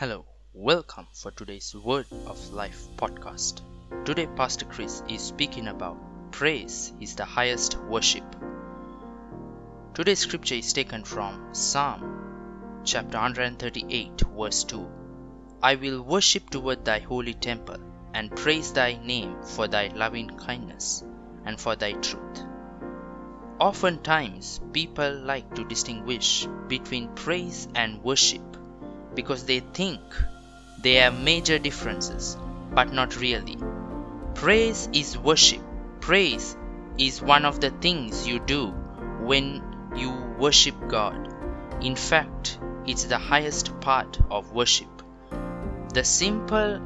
Hello, welcome for today's Word of Life podcast. Today, Pastor Chris is speaking about praise is the highest worship. Today's scripture is taken from Psalm chapter 138, verse 2. I will worship toward thy holy temple and praise thy name for thy loving kindness and for thy truth. Oftentimes, people like to distinguish between praise and worship because they think they are major differences, but not really. Praise is worship. Praise is one of the things you do when you worship God. In fact, it's the highest part of worship. The simple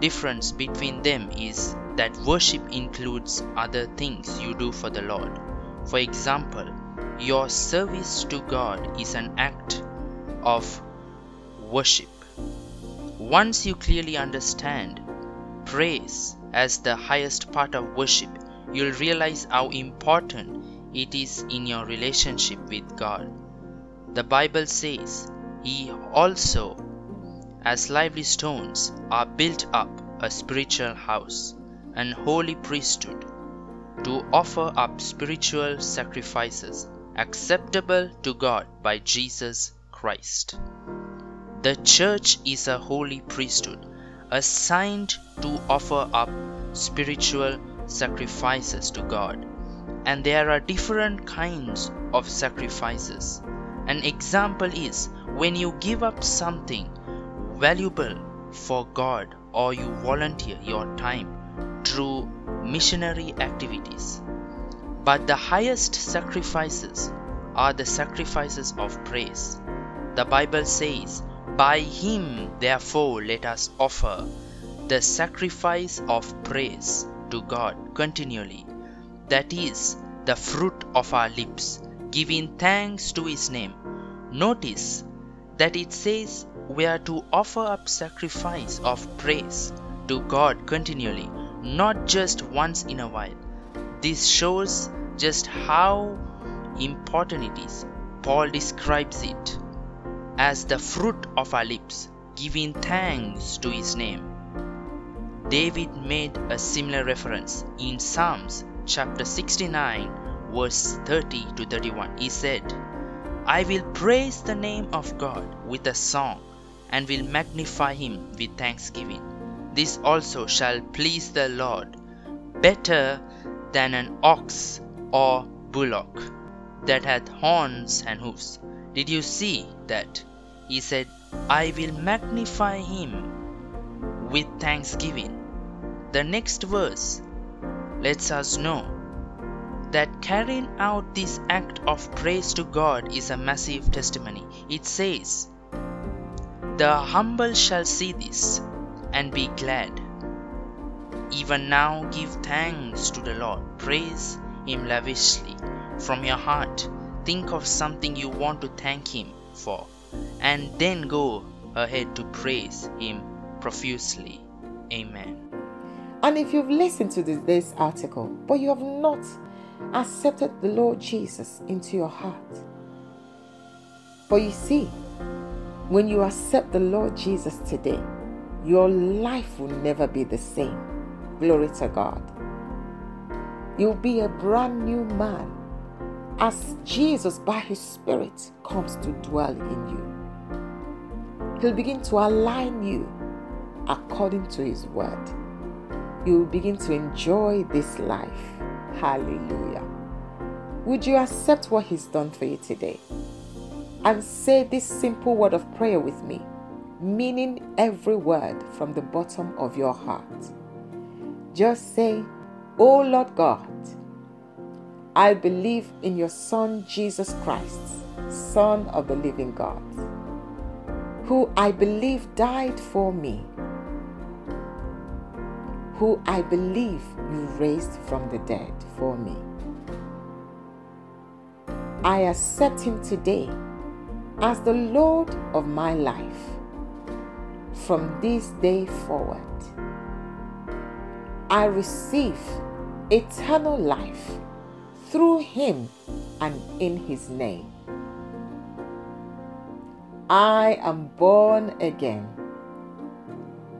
difference between them is that worship includes other things you do for the Lord. For example, your service to God is an act of worship. Once you clearly understand praise as the highest part of worship, you'll realize how important it is in your relationship with God. The Bible says, He also, as lively stones, are built up a spiritual house, an holy priesthood, to offer up spiritual sacrifices acceptable to God by Jesus Christ. The church is a holy priesthood assigned to offer up spiritual sacrifices to God. And there are different kinds of sacrifices. An example is when you give up something valuable for God or you volunteer your time through missionary activities. But the highest sacrifices are the sacrifices of praise. The Bible says, by him, therefore, let us offer the sacrifice of praise to God continually, that is, the fruit of our lips, giving thanks to his name. Notice that it says we are to offer up sacrifice of praise to God continually, not just once in a while. This shows just how important it is. Paul describes it as the fruit of our lips, giving thanks to his name. David made a similar reference in Psalms chapter 69, verse 30 to 31. He said, I will praise the name of God with a song and will magnify him with thanksgiving. This also shall please the Lord better than an ox or bullock that hath horns and hoofs. Did you see that? He said, I will magnify him with thanksgiving. The next verse lets us know that carrying out this act of praise to God is a massive testimony. It says, The humble shall see this and be glad. Even now, give thanks to the Lord, praise Him lavishly from your heart think of something you want to thank Him for, and then go ahead to praise Him profusely. Amen. And if you've listened to this article, but you have not accepted the Lord Jesus into your heart, but you see, when you accept the Lord Jesus today, your life will never be the same. Glory to God. You'll be a brand new man as Jesus, by His Spirit, comes to dwell in you. He'll begin to align you according to His word. You will begin to enjoy this life. Hallelujah. Would you accept what He's done for you today? And say this simple word of prayer with me, meaning every word from the bottom of your heart. Just say, Oh Lord God, I believe in your Son, Jesus Christ, Son of the living God, who I believe died for me, who I believe you raised from the dead for me. I accept him today as the Lord of my life from this day forward. I receive eternal life through him and in his name. I am born again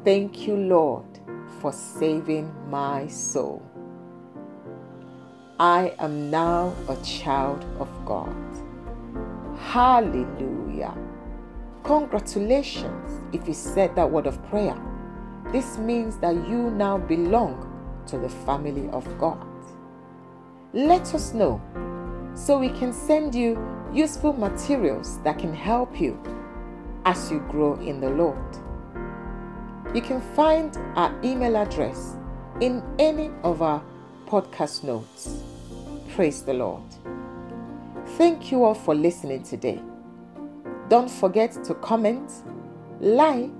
Thank you, Lord, for saving my soul. I am now a child of God. Hallelujah. Congratulations if you said that word of prayer. This means that you now belong to the family of God. Let us know so we can send you useful materials that can help you as you grow in the Lord. You can find our email address in any of our podcast notes. Praise the Lord. Thank you all for listening today. Don't forget to comment, like,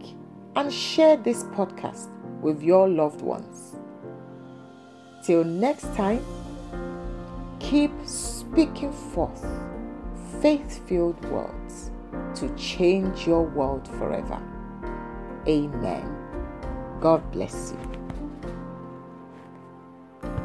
and share this podcast with your loved ones. Till next time, keep speaking forth faith filled words to change your world forever. Amen. God bless you.